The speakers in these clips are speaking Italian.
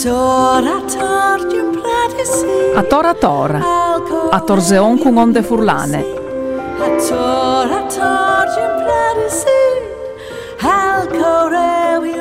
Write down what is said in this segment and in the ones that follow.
Tora A Tora Tora, a Torseon con onde furlane. Tora Al correo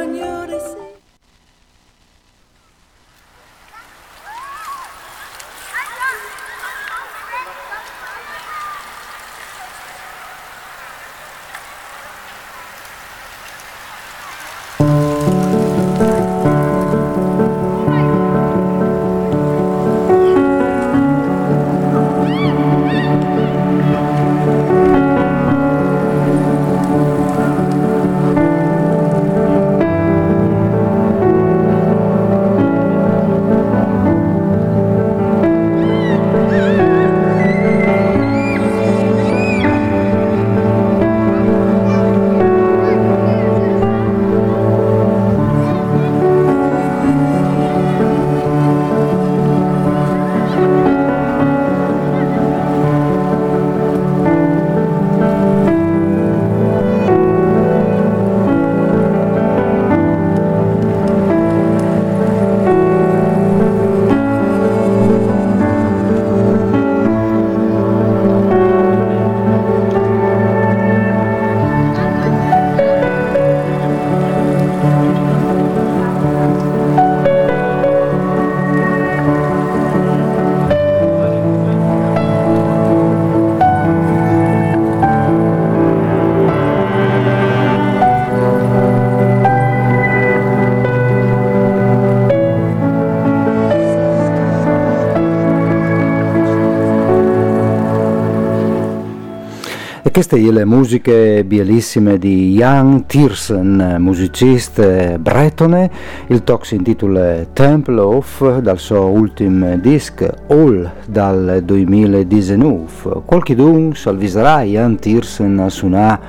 Queste le musiche bellissime di Jan Tiersen, musicista bretone. Il talk si intitola Temple of dal suo ultimo disc All dal 2019. Qualche dun salviserà Jan Tiersen a suonare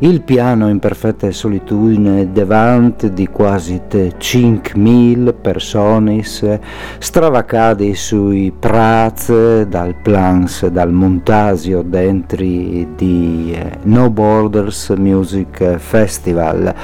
il piano in perfetta solitudine davanti di quasi 5.000 persone stravacate sui prats dal plans dal montasio dentri di No Borders Music Festival.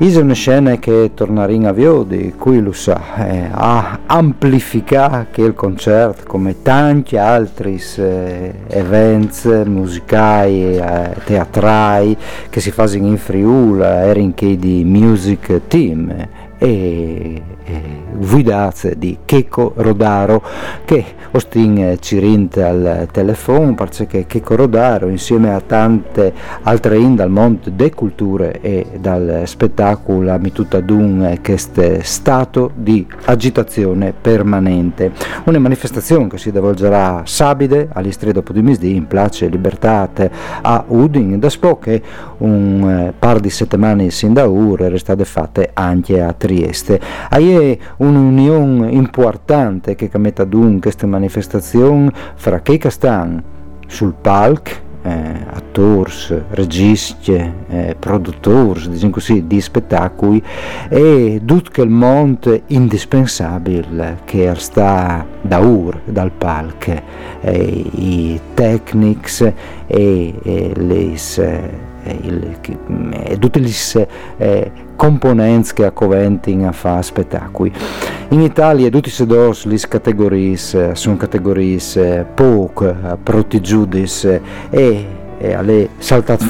Sono scene che torneranno a Viodi, qui lo sa, eh, a amplificare che il concerto come tanti altri eh, eventi musicali, eh, teatrali che si fanno in Friuli, erano di music team e, e guidate di Checo Rodaro che ostin ci rinte al telefono perché Checo Rodaro insieme a tante altre in dal mondo delle culture e dal spettacolo mi tutta d'un che è stato di agitazione permanente una manifestazione che si svolgerà sabide all'istria di misdì in place Libertate a Udin da che un eh, par di settimane sin da ore restate fatte anche a Trieste. Hai un'unione importante che mette ad un questa manifestazione fra che stan sul palco eh, attori, registi, eh, produttori diciamo così, di spettacoli e tutto il mondo indispensabile che sta da ur dal palco, eh, i tecnici e, e le e tutte le eh, componenti che accoventin a fare spettacoli. In Italia tutte queste due categorie sono categorie eh, poco eh, protigiudis e e alle saltate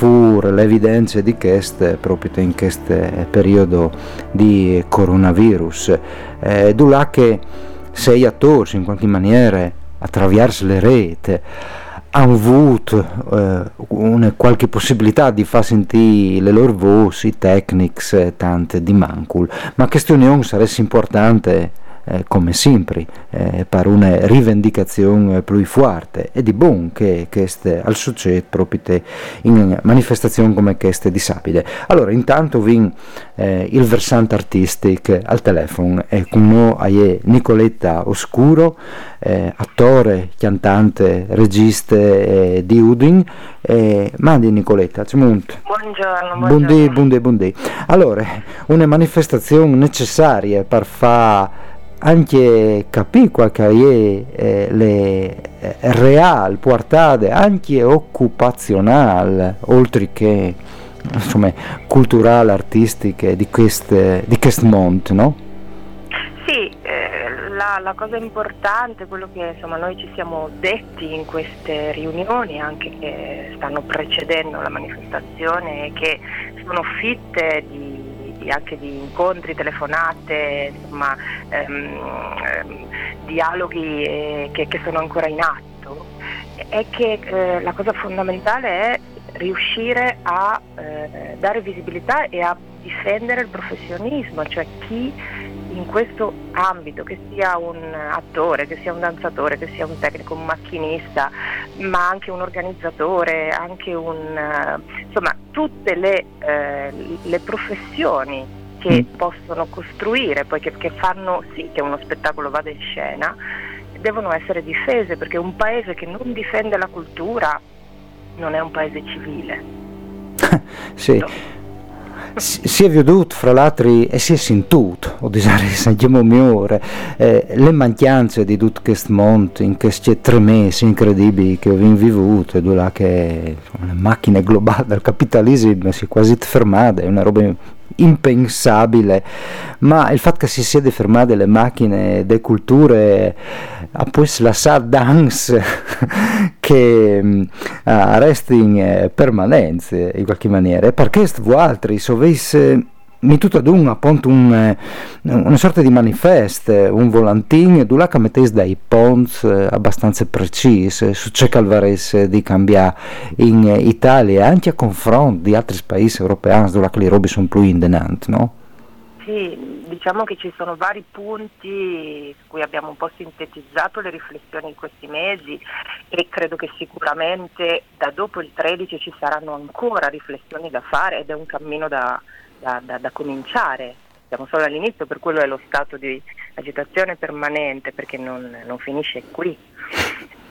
le evidenze di questo proprio in questo periodo di coronavirus. Eh, là che sei attori in qualche maniera attraverso le reti hanno avuto eh, una, qualche possibilità di far sentire le loro voci, i tecnici, tante di mancul, ma questa unione sarebbe importante eh, come sempre, eh, per una rivendicazione più forte e di buon che queste al succede proprio in manifestazioni come queste di Sapide. Allora, intanto vin eh, il versante artistico al telefono e con noi Nicoletta Oscuro, eh, attore, cantante, regista eh, di Udin. Eh, mandi Nicoletta, Buongiorno, buongiorno. Buondì, buondì, buondì. Allora, una manifestazione necessaria per fare anche capire qual è eh, le eh, real portate anche occupazionali oltre che insomma culturali artistiche di questo di quest mondo no? Sì, eh, la, la, cosa importante, quello che insomma, noi ci siamo detti in queste riunioni, anche che stanno precedendo la manifestazione, è che sono fitte di anche di incontri, telefonate, insomma, ehm, ehm, dialoghi eh, che, che, sono ancora in atto, è che eh, la cosa fondamentale è riuscire a eh, dare visibilità e a difendere il professionismo, cioè chi in questo ambito, che sia un attore, che sia un danzatore, che sia un tecnico, un macchinista, ma anche un organizzatore, anche un, uh, insomma tutte le, uh, le professioni che mm. possono costruire, poi che, che fanno sì che uno spettacolo vada in scena, devono essere difese perché un paese che non difende la cultura non è un paese civile. sì. No si è veduto fra l'altro e si è sentito, o disare sentiamo migliore, eh, le mancanze di tutto questo mondo in questi tre mesi incredibili che ho vissuto, dove che le macchine globali del capitalismo si è quasi fermate, è una roba impensabile, ma il fatto che si siano fermate le macchine de culture ha pues lasciato dance che uh, resta in eh, permanenza in qualche maniera, perché voi altri sovesse mi tutto ad un appunto un, eh, una sorta di manifesto, un volantino, dove che mettete dei ponti eh, abbastanza precisi su ciò che alvarese di cambiare in Italia, anche a confronto di altri paesi europei dove le robe sono più indenanti, no? Sì, diciamo che ci sono vari punti su cui abbiamo un po' sintetizzato le riflessioni in questi mesi e credo che sicuramente da dopo il 13 ci saranno ancora riflessioni da fare ed è un cammino da, da, da, da cominciare. Siamo solo all'inizio, per quello è lo stato di agitazione permanente, perché non, non finisce qui.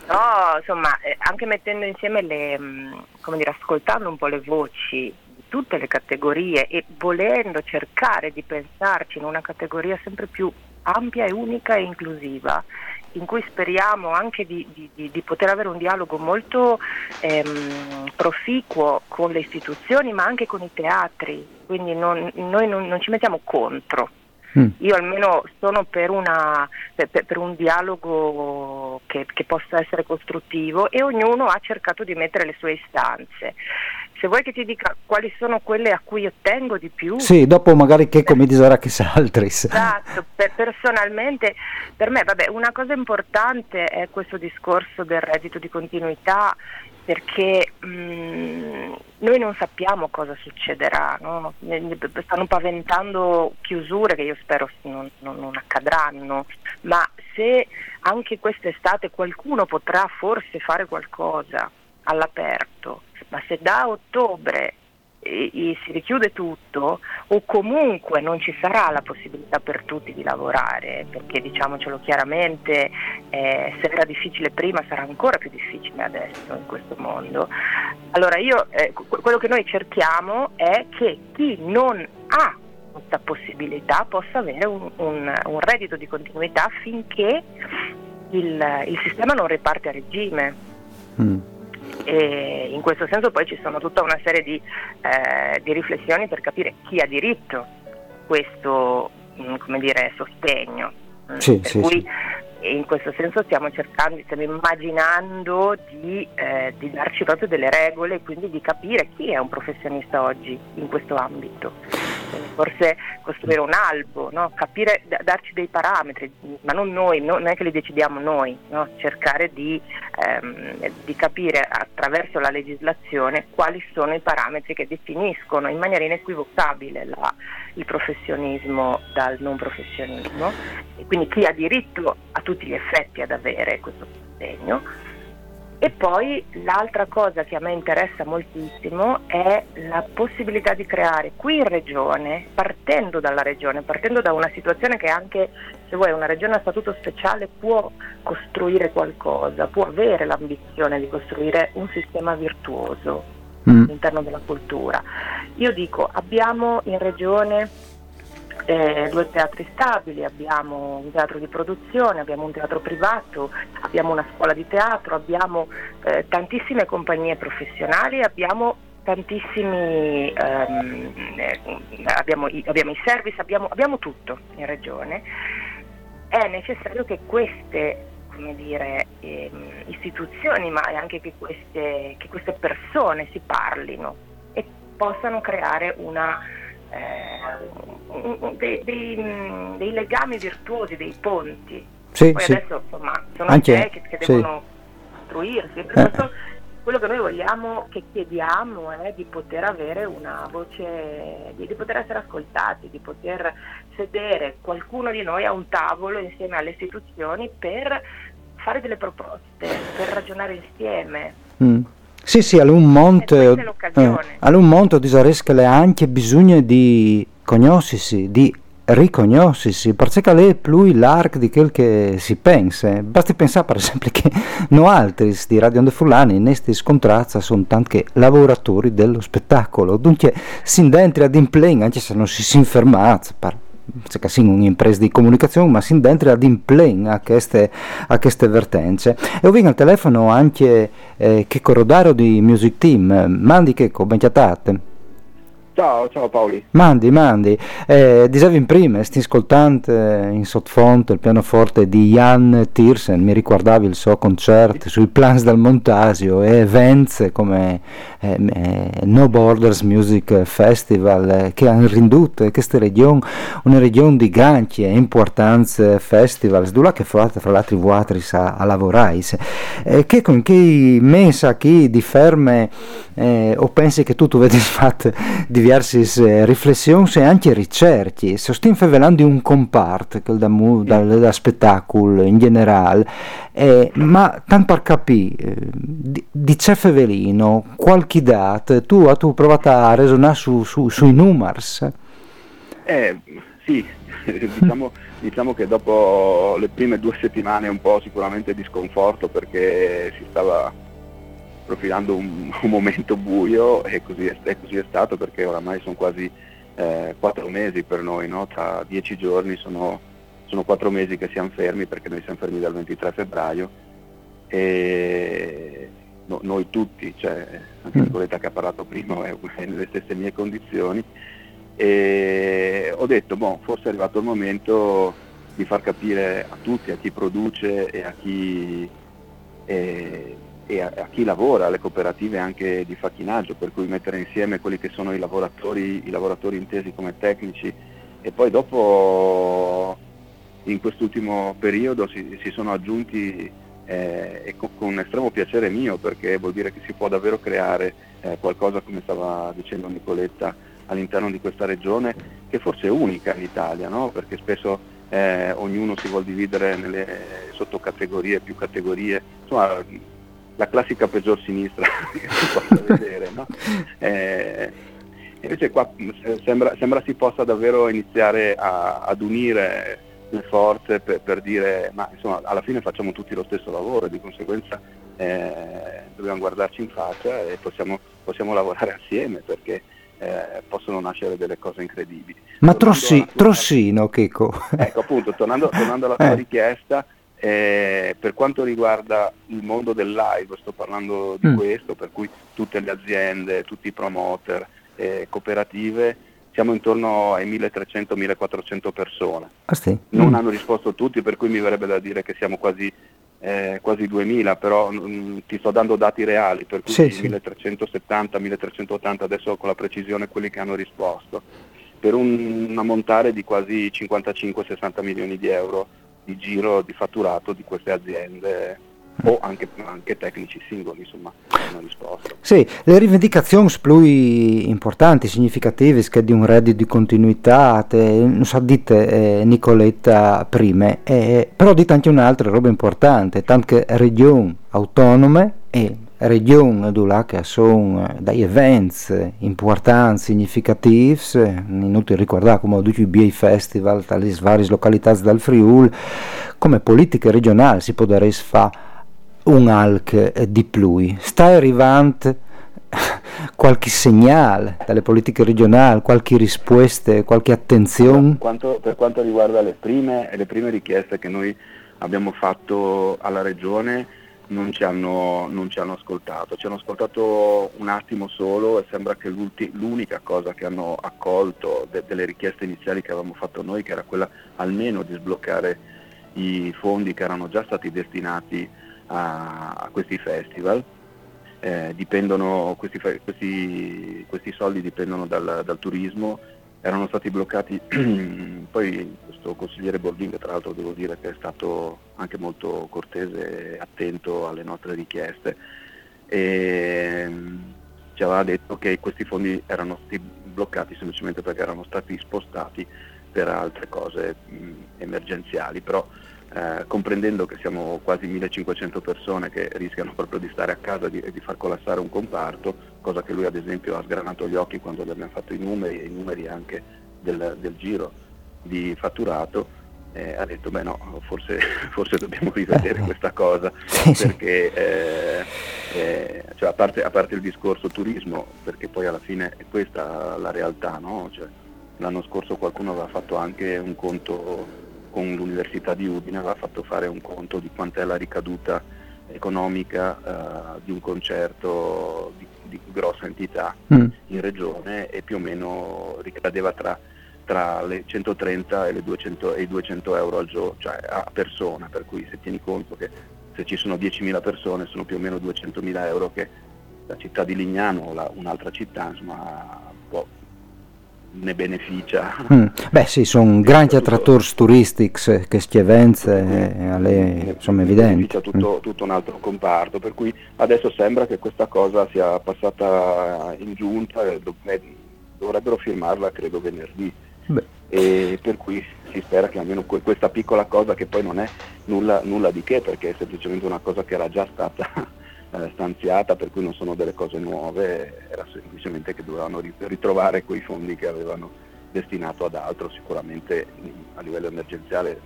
No, insomma, eh, anche mettendo insieme le, mm, come dire, ascoltando un po' le voci di tutte le categorie e volendo cercare di pensarci in una categoria sempre più ampia e unica e inclusiva, in cui speriamo anche di, di, di poter avere un dialogo molto ehm, proficuo con le istituzioni ma anche con i teatri, quindi non, noi non, non, ci mettiamo contro. Mm. Io almeno sono per, una, per, per un dialogo che, che possa essere costruttivo e ognuno ha cercato di mettere le sue istanze se vuoi che ti dica quali sono quelle a cui ottengo di più. Sì, dopo magari che come che altri. Esatto, per, personalmente per me vabbè, una cosa importante è questo discorso del reddito di continuità perché mh, mm, noi non sappiamo cosa succederà, no? stanno paventando chiusure che io spero non, non, non accadranno, ma se anche quest'estate qualcuno potrà forse fare qualcosa all'aperto, ma se da ottobre e, e si richiude tutto o comunque non ci sarà la possibilità per tutti di lavorare, perché diciamocelo chiaramente, eh, se era difficile prima sarà ancora più difficile adesso in questo mondo. Allora io, eh, quello che noi cerchiamo è che chi non ha questa possibilità possa avere un, un, un reddito di continuità finché il, il, sistema non riparte a regime. Mm e in questo senso poi ci sono tutta una serie di, eh, di riflessioni per capire chi ha diritto a questo mm, come dire, sostegno. Mm, sì, per sì, cui sì. in questo senso stiamo cercando, stiamo immaginando di, eh, di darci proprio delle regole e quindi di capire chi è un professionista oggi in questo ambito. Forse costruire un albo, no? capire, darci dei parametri, ma non noi, no? non è che li decidiamo noi, no? cercare di, ehm, di, capire attraverso la legislazione quali sono i parametri che definiscono in maniera inequivocabile la, il professionismo dal non professionismo e quindi chi ha diritto a tutti gli effetti ad avere questo sostegno e poi l'altra cosa che a me interessa moltissimo è la possibilità di creare qui in regione, partendo dalla regione, partendo da una situazione che anche se vuoi una regione a statuto speciale può costruire qualcosa, può avere l'ambizione di costruire un sistema virtuoso mm. all'interno della cultura. Io dico, abbiamo in regione eh, due teatri stabili, abbiamo un teatro di produzione, abbiamo un teatro privato, abbiamo una scuola di teatro, abbiamo eh, tantissime compagnie professionali, abbiamo tantissimi, ehm, eh, abbiamo, i, abbiamo, i, service, abbiamo, abbiamo tutto in regione. È necessario che queste dire, ehm, istituzioni, ma anche che queste, che queste persone si parlino e possano creare una eh, dei, dei, dei, legami virtuosi, dei ponti. Sì, Poi sì. adesso insomma sono Anche, idee che, che devono sì. costruirsi. Eh. Quello che noi vogliamo, che chiediamo è di poter avere una voce, di, di poter essere ascoltati, di poter sedere qualcuno di noi a un tavolo insieme alle istituzioni per fare delle proposte, per ragionare insieme. Mm. Sì, sì, un monte, eh, un monte disaresca le anche bisogna di conoscersi, di riconoscersi, perché lei è più largo di quel che si pensa. Basti pensare per esempio che noi altri di Radio De Fulani in questi scontrazza sono tanti lavoratori dello spettacolo, dunque si dentro ad impleng, anche se non si si infermati, che sia un'impresa di comunicazione, ma si dentro ad impleng a queste, a queste vertenze. E ho vinto al telefono anche eh, Checco Rodaro di Music Team. Mandi Checco, ben chiatate. Ciao, ciao Paoli. Mandi, mandi. Eh, dicevi in prima, sti ascoltando in sottofondo il pianoforte di Jan Tiersen, mi ricordavi il suo concerto sui plans del Montasio e events come eh, eh, No Borders Music Festival eh, che hanno rinduto questa regione una regione di grandi e importanti festival, dove che fra l'altro vuotri a, lavorare. Eh, che con che messa qui di ferme eh, o pensi che tu tu vedi fatto di diverse riflessioni e anche ricerche. Se stiamo favelando un comparto da, da, da spettacolo in generale, eh, ma tanto per capire, eh, di, di c'è fevelino, qualche data, tu hai provato a ragionare su, su, sui numeri? Eh, sì, diciamo, diciamo, che dopo le prime due settimane un po' sicuramente di sconforto perché si stava profilando un, un momento buio e così è, e così è, stato perché oramai sono quasi eh, quattro mesi per noi, no? tra dieci giorni sono, sono quattro mesi che siamo fermi perché noi siamo fermi dal 23 febbraio e no, noi tutti, cioè anche Nicoletta che ha parlato prima è nelle stesse mie condizioni. E ho detto boh, forse è arrivato il momento di far capire a tutti, a chi produce e a chi eh, e a, a, chi lavora, alle cooperative anche di facchinaggio, per cui mettere insieme quelli che sono i lavoratori, i lavoratori intesi come tecnici. E poi dopo in quest'ultimo periodo si, si sono aggiunti eh, e con, con, estremo piacere mio perché vuol dire che si può davvero creare eh, qualcosa come stava dicendo Nicoletta all'interno di questa regione che forse è unica in Italia, no? perché spesso eh, ognuno si vuole dividere nelle sottocategorie, più categorie, insomma la classica peggior sinistra che si possa vedere. No? Eh, invece qua eh, sembra, sembra, si possa davvero iniziare a, ad unire le forze per, per, dire ma insomma alla fine facciamo tutti lo stesso lavoro e di conseguenza eh, dobbiamo guardarci in faccia e possiamo, possiamo lavorare assieme perché eh, possono nascere delle cose incredibili. Ma Trossi, tua, Trossino, Checco. Ecco appunto, tornando, tornando alla tua eh. richiesta, eh, per quanto riguarda il mondo del live, sto parlando di mm. questo, per cui tutte le aziende, tutti i promoter, eh, cooperative, siamo intorno ai 1300-1400 persone. Ah, sì? Non mm. hanno risposto tutti, per cui mi verrebbe da dire che siamo quasi, eh, quasi 2000, però mh, mm, ti sto dando dati reali, per cui sì, 1370-1380 adesso con la precisione quelli che hanno risposto. per un ammontare di quasi 55-60 milioni di euro di giro di fatturato di queste aziende o anche, anche, tecnici singoli, insomma, hanno risposto. Sì, le rivendicazioni più importanti, significative, che di un reddito di continuità, te, non so, dite eh, Nicoletta prima, eh, però dite anche un'altra roba importante, tanto che regioni autonome e regioni che sono dei eventi importanti, significativi, inutile ricordare come ho detto i BA Festival dalle varie località del Friuli, come politiche regionali si può fare un alc di più. Sta arrivando qualche segnale dalle politiche regionali, qualche risposta, qualche attenzione? Quanto, per quanto riguarda le prime, le prime richieste che noi abbiamo fatto alla regione, non ci, hanno, non ci, hanno, ascoltato, ci hanno ascoltato un attimo solo e sembra che l'unica cosa che hanno accolto de- delle richieste iniziali che avevamo fatto noi, che era quella almeno di sbloccare i fondi che erano già stati destinati a, a questi festival. Eh, questi, questi, questi, soldi dipendono dal, dal, turismo, erano stati bloccati, poi questo consigliere Bolding tra l'altro devo dire che è stato anche molto cortese e attento alle nostre richieste e ci aveva detto che questi fondi erano stati bloccati semplicemente perché erano stati spostati per altre cose mm, emergenziali, però eh, comprendendo che siamo quasi 1500 persone che rischiano proprio di stare a casa e di, di, far collassare un comparto, cosa che lui ad esempio ha sgranato gli occhi quando gli abbiamo fatto i numeri e i numeri anche del, del giro di fatturato, eh, ha detto beh no, forse, forse dobbiamo rivedere questa cosa, perché eh, eh, cioè, a, parte, a, parte, il discorso turismo, perché poi alla fine è questa la realtà, no? cioè, l'anno scorso qualcuno aveva fatto anche un conto con l'Università di Udine aveva fatto fare un conto di quant'è la ricaduta economica eh, di un concerto di, di grossa entità mm. in regione e più o meno ricadeva tra, tra le 130 e, le 200, e i 200 euro al giorno, cioè a persona, per cui se tieni conto che se ci sono 10.000 persone sono più o meno 200.000 euro che la città di Lignano o un'altra città insomma, ne beneficia. Mm. Beh sì, sono grandi attrattori turistici che schiavenze, eh, sono evidenti. Tutto, mm. tutto, un altro comparto, per cui adesso sembra che questa cosa sia passata in giunta dovrebbero firmarla credo venerdì. Beh. E per cui si spera che almeno questa piccola cosa che poi non è nulla, nulla di che perché è semplicemente una cosa che era già stata eh, stanziata, per cui non sono delle cose nuove, era semplicemente che dovevano ritrovare quei fondi che avevano destinato ad altro, sicuramente a livello emergenziale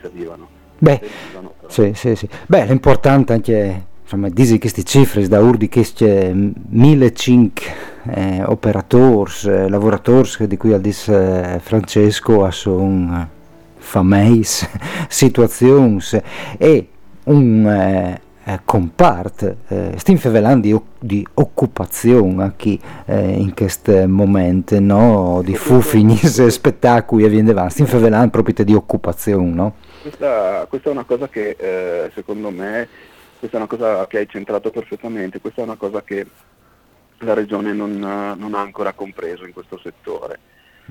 servivano. Beh, servivano, sì, sì, sì. Beh, l'importante anche insomma, dici queste cifre da urdi che c'è 1500 eh, operatori, eh, lavoratori di cui ha detto eh, Francesco sono eh, famose situazioni e un eh, eh, compart, eh, stiamo parlando di, di, occupazione qui eh, in questo momento, no? di fuffinis, spettacoli e via avanti, stiamo parlando proprio di occupazione. No? Questa, questa, è una cosa che eh, secondo me, questa è una cosa che hai centrato perfettamente, questa è una cosa che la Regione non, non ha ancora compreso in questo settore.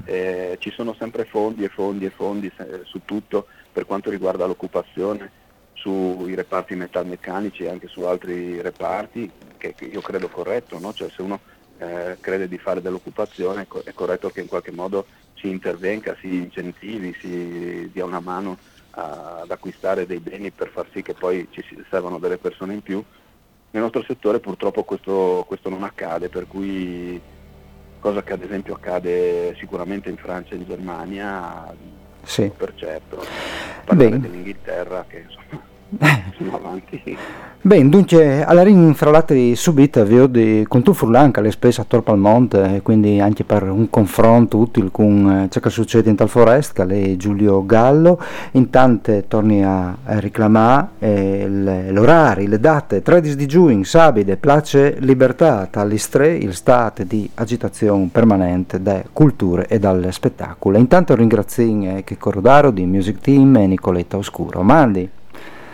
Eh, ci sono sempre fondi e fondi e fondi su tutto per quanto riguarda l'occupazione sui reparti metalmeccanici e anche su altri reparti, che, io credo corretto, no? cioè se uno eh, crede di fare dell'occupazione è corretto che in qualche modo si intervenga, si incentivi, si dia una mano a, ad acquistare dei beni per far sì che poi ci servano delle persone in più. Nel nostro settore purtroppo questo, questo non accade, per cui cosa che ad esempio accade sicuramente in Francia e in Germania, sì. per certo, parlare dell'Inghilterra che insomma Bene, dunque, alla rinfralata subita vi di, con tu Furlanca le spese a Torpalmonte e quindi anche per un confronto utile con eh, ciò che succede in tal forest, che è Giulio Gallo. Intanto torni a, reclamare eh, l'orario, le date, 13 di giugno, sabide, place libertà, talistre, il stato di agitazione permanente da culture e dal spettacolo. Intanto ringrazio eh, che Corrodaro di Music Team e Nicoletta Oscuro. Mandi.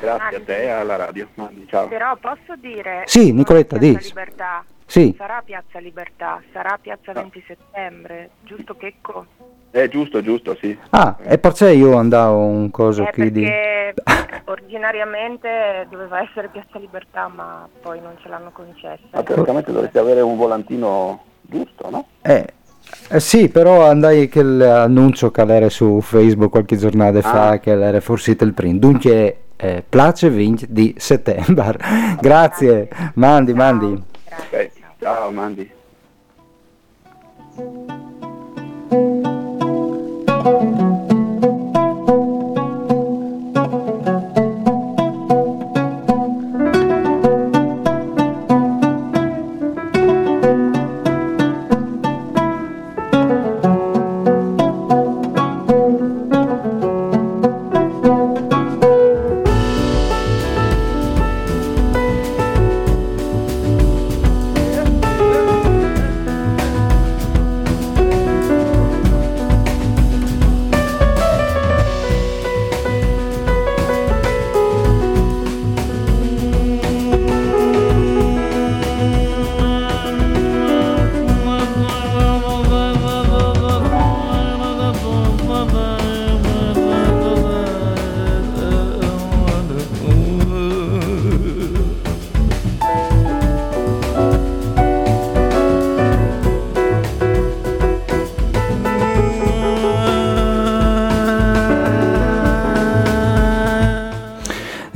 Grazie a te e alla radio. Mandi, ciao. Però posso dire... Sì, Nicoletta, di. libertà Sì. Sarà Piazza Libertà, sarà Piazza 20 settembre, giusto Checco? È giusto, giusto, sì. Ah, e perché io andavo un coso Eh, qui di... perché originariamente doveva essere Piazza Libertà, ma poi non ce l'hanno concessa. Ma teoricamente dovresti avere un volantino giusto, no? Eh, eh, sì, però andai che l'annuncio che era su Facebook qualche giornata fa, Ah. che era forse il primo. Dunque, eh, place 20 di settembre. Grazie, mandi, mandi. Ok, ciao Mandi.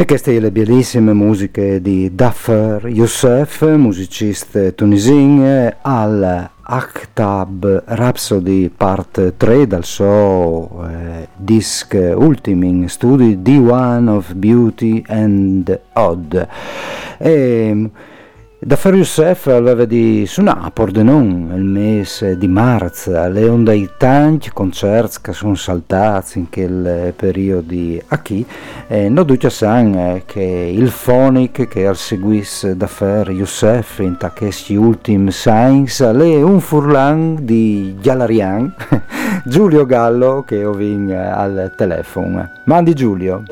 Queste le bellissime musiche di Daffer Youssef, musicista tunisino, al Akhtab Rhapsody Part 3 dal suo eh, disc ultimo in studio D1 of Beauty and Odd. E, Daffer Youssef aveva di suonare a Pordenone il mese di marzo, alle onde i tanti concerti che sono saltati in quel periodo qui, e non duce san eh, che il Phonic che al seguisse Daffer Youssef in questi ultimi science è un furlan di Gialarian, Giulio Gallo che ho vin al telefono. Mandi Giulio.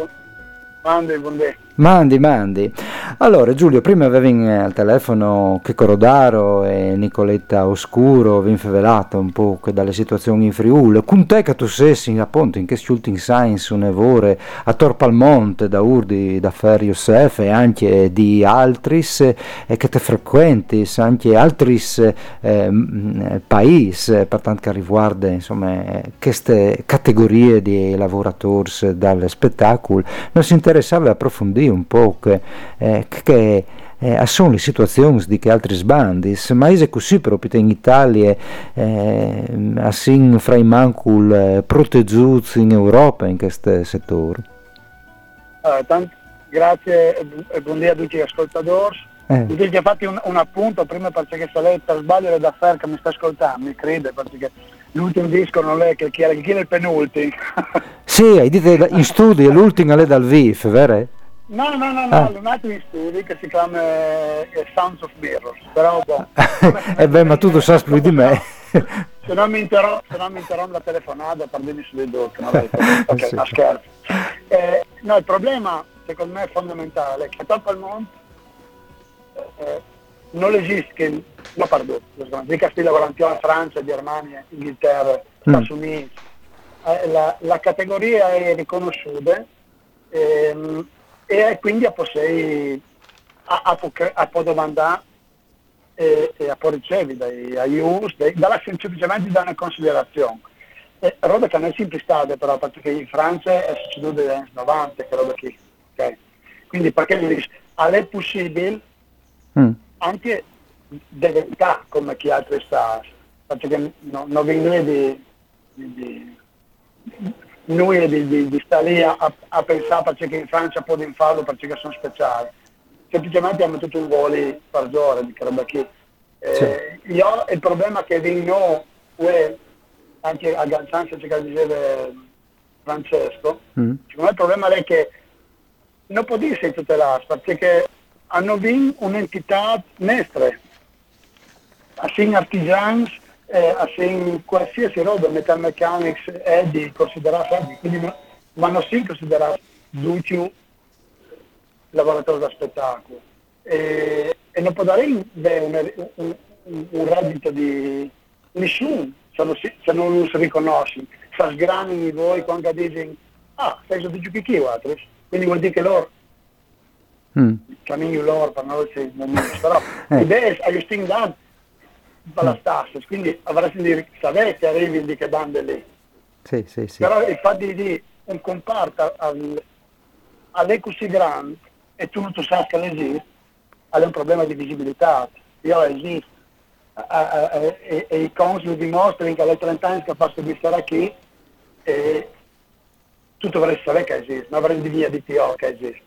Mandi, buondì. Mandi, mandi. Allora, Giulio, prima avevi al telefono che Corodaro e Nicoletta Oscuro, vi infevelato un po' che dalle situazioni in Friuli. Con te che tu sei appunto in questi ultimi science un evore a Torpalmonte da Urdi, da Fer Youssef e anche di altris e che te frequenti anche altris eh, mm, paesi per tanto che riguarda insomma eh, queste categorie di lavoratori dal spettacolo. Non si interessava approfondire un po' che, eh, che eh, sono le situazioni di che altri sbandi, ma è così proprio in Italia, eh, assim fra i mancul eh, proteggiuti in Europa in questo settore. Eh, tant- grazie e bu- buondì a tutti gli ascoltatori. Eh. Mi dice fatti un, un appunto prima perché se lei per sbaglio è da Fer che mi sta ascoltando, mi crede perché l'ultimo disco non è che chi era, chi era il penultimo. Sì, hai detto in studio, l'ultima è dal VIF, vero? No, no, no, no, Ah. un altro in studio che si chiama eh, Sounds of Mirrors, però boh, E beh, ma tu lo sai più di me. se non mi interrompo, interrompo la telefonata per dirmi sulle dotte, no, dai, Sì. ma scherzo. Eh, no, il problema secondo me è fondamentale che dopo il mondo eh, non esiste no pardon, di Castiglia Volantione, Francia, Germania, Inghilterra, Stati Mm. Uniti, eh, la, la categoria è riconosciuta ehm, e quindi a possei a, a, a può domandare e, e a può ricevere dai aiuti, dai- dalla, semplicemente da una considerazione. Eh, roba che non è sempre stata però, perché in Francia è succeduto negli anni 90, che roba qui. ok? Quindi perché mi dici, è possibile Mm. anche di verità come chi altri sta, perché no- non vengono di, di, di- noi di, di, di stare lì a, a pensare perché in Francia può farlo perché sono speciali. Semplicemente abbiamo tutto un volo per giorno di roba qui. Eh, io il problema che vengono è anche a ciò che diceva Francesco, Mm. secondo me il problema è che non può essere tutelato perché hanno vinto un'entità nestra, assim artigians, eh, assim qualsiasi roba, metal mechanics è di considerare, quindi no- ma non si considera tutti lavoratori da spettacolo. E, e non può dare un, un, un, un reddito di nessuno se non, si, se non si riconosce. Sa sgranano voi quando dicono ah, sei su di giochi chi quindi vuol dire che loro mm. cammino loro per noi se non però eh. l'idea è che le tasse quindi avresti che arrivi di che bande lì sì, sì, sì. però il fatto di un comparto all'è così grande e tu non tu sai che esiste è un problema di visibilità. Io esiste. E, e, i consoli dimostrano che alle 30 anni che posso di stare qui e tu dovresti sapere che esiste non avresti via di PO che esiste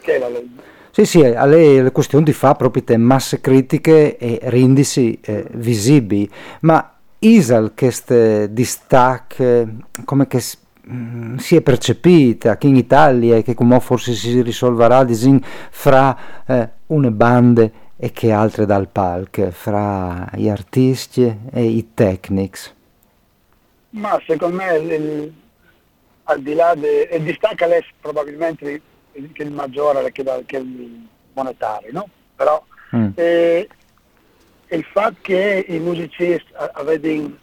che è la legge sì, sì, è questione di fare proprio te masse critiche e rindisi eh, visibili, ma Isal queste distacche, come che mm, si è percepita qui in Italia e che come forse si risolverà disin, fra eh, une bande e che altre dal palco, fra gli artisti e i technics? Ma secondo me il, al di là del distacca lei probabilmente che il maggiore che, che il monetario, no? Però mm. eh, il fatto che i musicisti avevano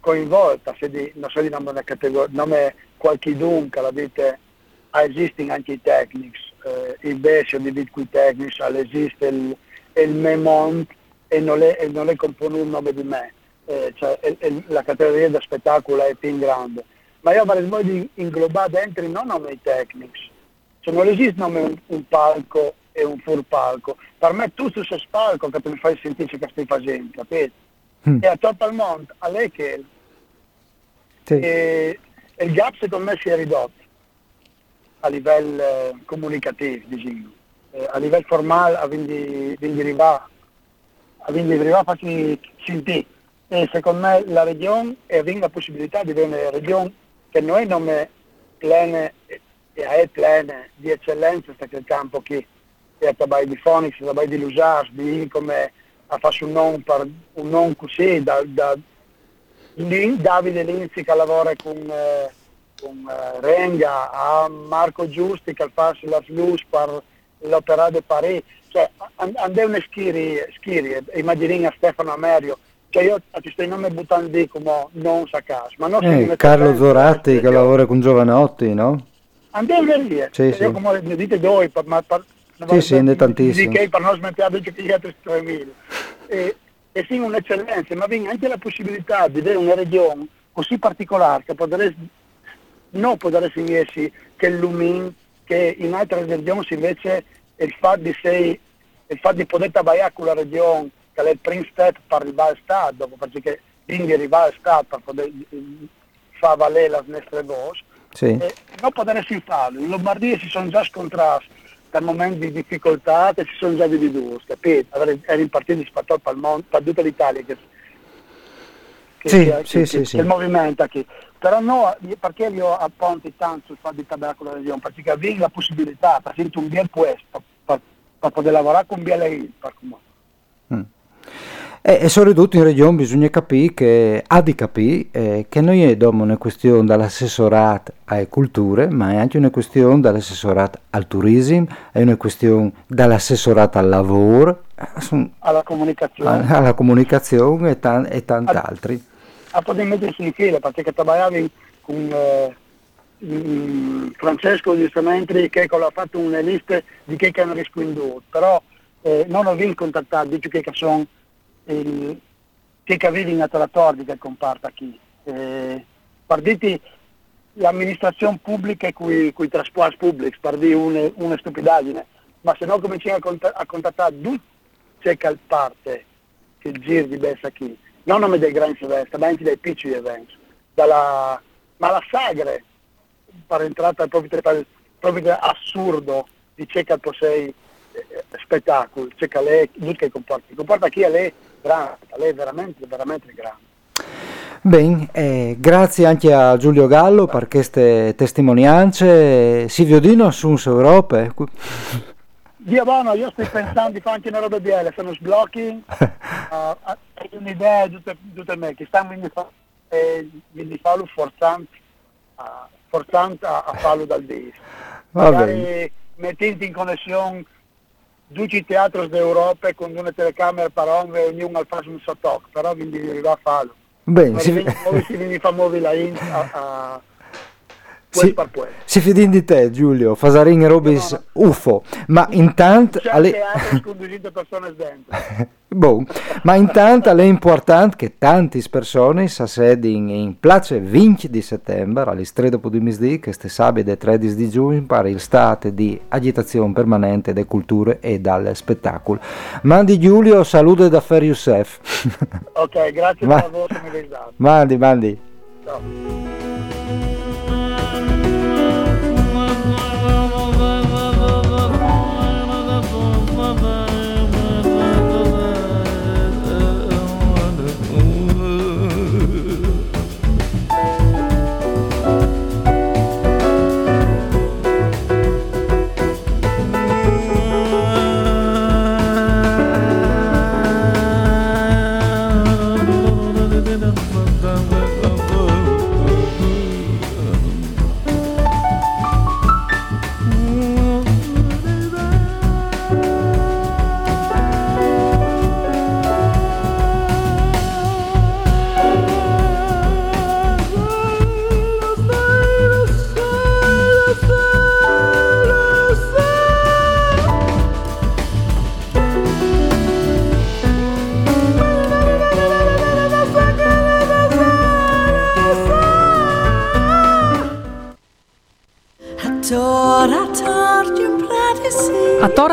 coinvolto, non so di nome, nome qualche dunque, la dite, esistono anche i tecnici, eh, il Besio di Bitcoin Technics, esiste il, il Memont e non è, non è componuto un nome di me, eh, cioè, il, il, la categoria da spettacolo è più grande, ma io avrei voglia di inglobare dentro non nome i tecnici, cioè non esiste un, un palco e un full palco. Per me tu questo palco che mi fai sentire che stai facendo, capito? Mm. E a il mondo, a lei che sì. e, e, il gap secondo me si è ridotto a livello eh, comunicativo, diciamo. Eh, a livello formale a quindi, quindi arrivare a quindi arrivare a farsi sentire. E secondo me la regione e la possibilità di avere una regione che noi non è plena e è plena di eccellenza sta quel campo che è a di Phoenix, a di Lusars, di come ha fatto un non, per, un non così, da, da Davide Linzi che lavora con, eh, con eh, Renga, a Marco Giusti che fa la slus per l'Opera de Paris, cioè andiamo a schiri, schiri immaginiamo a Stefano Amerio, cioè io ti sto nome buttando di come non sa caso. Ma non eh, Carlo Zoratti che lavora con Giovanotti, no? Andiamo lì, sì, io sì. come ne dite due, ma per, sì, sì, ne tantissimo. Di che per non smettere di che gli altri 3.000. E, e sì, un'eccellenza, ma viene anche la possibilità di avere una regione così particolare che potresti, non potresti dirsi che il Lumin, che in altre regioni invece il fatto di, sei, il fatto di poter lavorare con la regione, che è il primo step per arrivare al Stato, perché quindi arrivare al Stato per poter far valere le nostre voci, sì. eh, non potresti farlo. In Lombardia si sono già scontrati per momenti di difficoltà e si sono già dividuti, capito? Era in partito spatto per, per tutta l'Italia che, che, sì, che, sì, che, sì, che sì. il movimento qui. Però no, perché io apponti tanto sul fatto di con la regione? Perché avevi la possibilità, per esempio, un bel puesto, per, per, poter lavorare con un bel per. Mm. E, e soprattutto in regione bisogna capire che, ha di capire eh, che non è una questione dall'assessorato alle culture, ma è anche una questione dall'assessorato al turismo, è una questione dall'assessorato al lavoro, eh, alla comunicazione, alla comunicazione e, tan- e tanti altri. A poter mettersi in fila, perché lavoravi con eh, Francesco giustamente che ha fatto una lista di che hanno risponduto, però eh, non ho vinto contattato, dice che sono il, che avevi in attratori che comparta qui. Eh, partiti l'amministrazione pubblica e i trasporti pubblici, dire una, una, stupidaggine, ma se no cominciamo a, cont- a contattare tutti c'è che parte che il giro di Bessa qui, non nome dei grandi eventi, ma anche dei piccoli eventi. Dalla, ma la sagre, per entrare proprio, per, assurdo di c'è che possei eh, spettacolo, che lei, tutto che comporta, comporta chi è lei grande, lei è veramente, veramente grande. Bene, eh, grazie anche a Giulio Gallo per queste testimonianze. Silvio Dino su Europa. Dio buono, io sto pensando di fare anche una roba bella, sono sblocchi, uh, un'idea di tutte me, che quindi, fa, eh, quindi farlo forzante, uh, forzante a, a farlo dal disco. Magari mettendo in connessione 12 teatri d'Europa con una telecamera per ombre e ognuno al fare un sottoc, però quindi arriva a farlo. Bene, si, si viene famosi la in a, a si, si fidin di te Giulio, Fasarin e Robis no, no. UFO, ma intanto... C'è alle... con 200 persone dentro. bon. Ma intanto è importante che tante persone si sedino in place 20 di settembre, all'estredo di misdì, che ste sabato e 13 di giugno, per il stato di agitazione permanente delle culture e dal spettacolo. Mandi Giulio, salute da Fer Youssef. ok, grazie Ma... per la vostra Mandi, mandi. Ciao.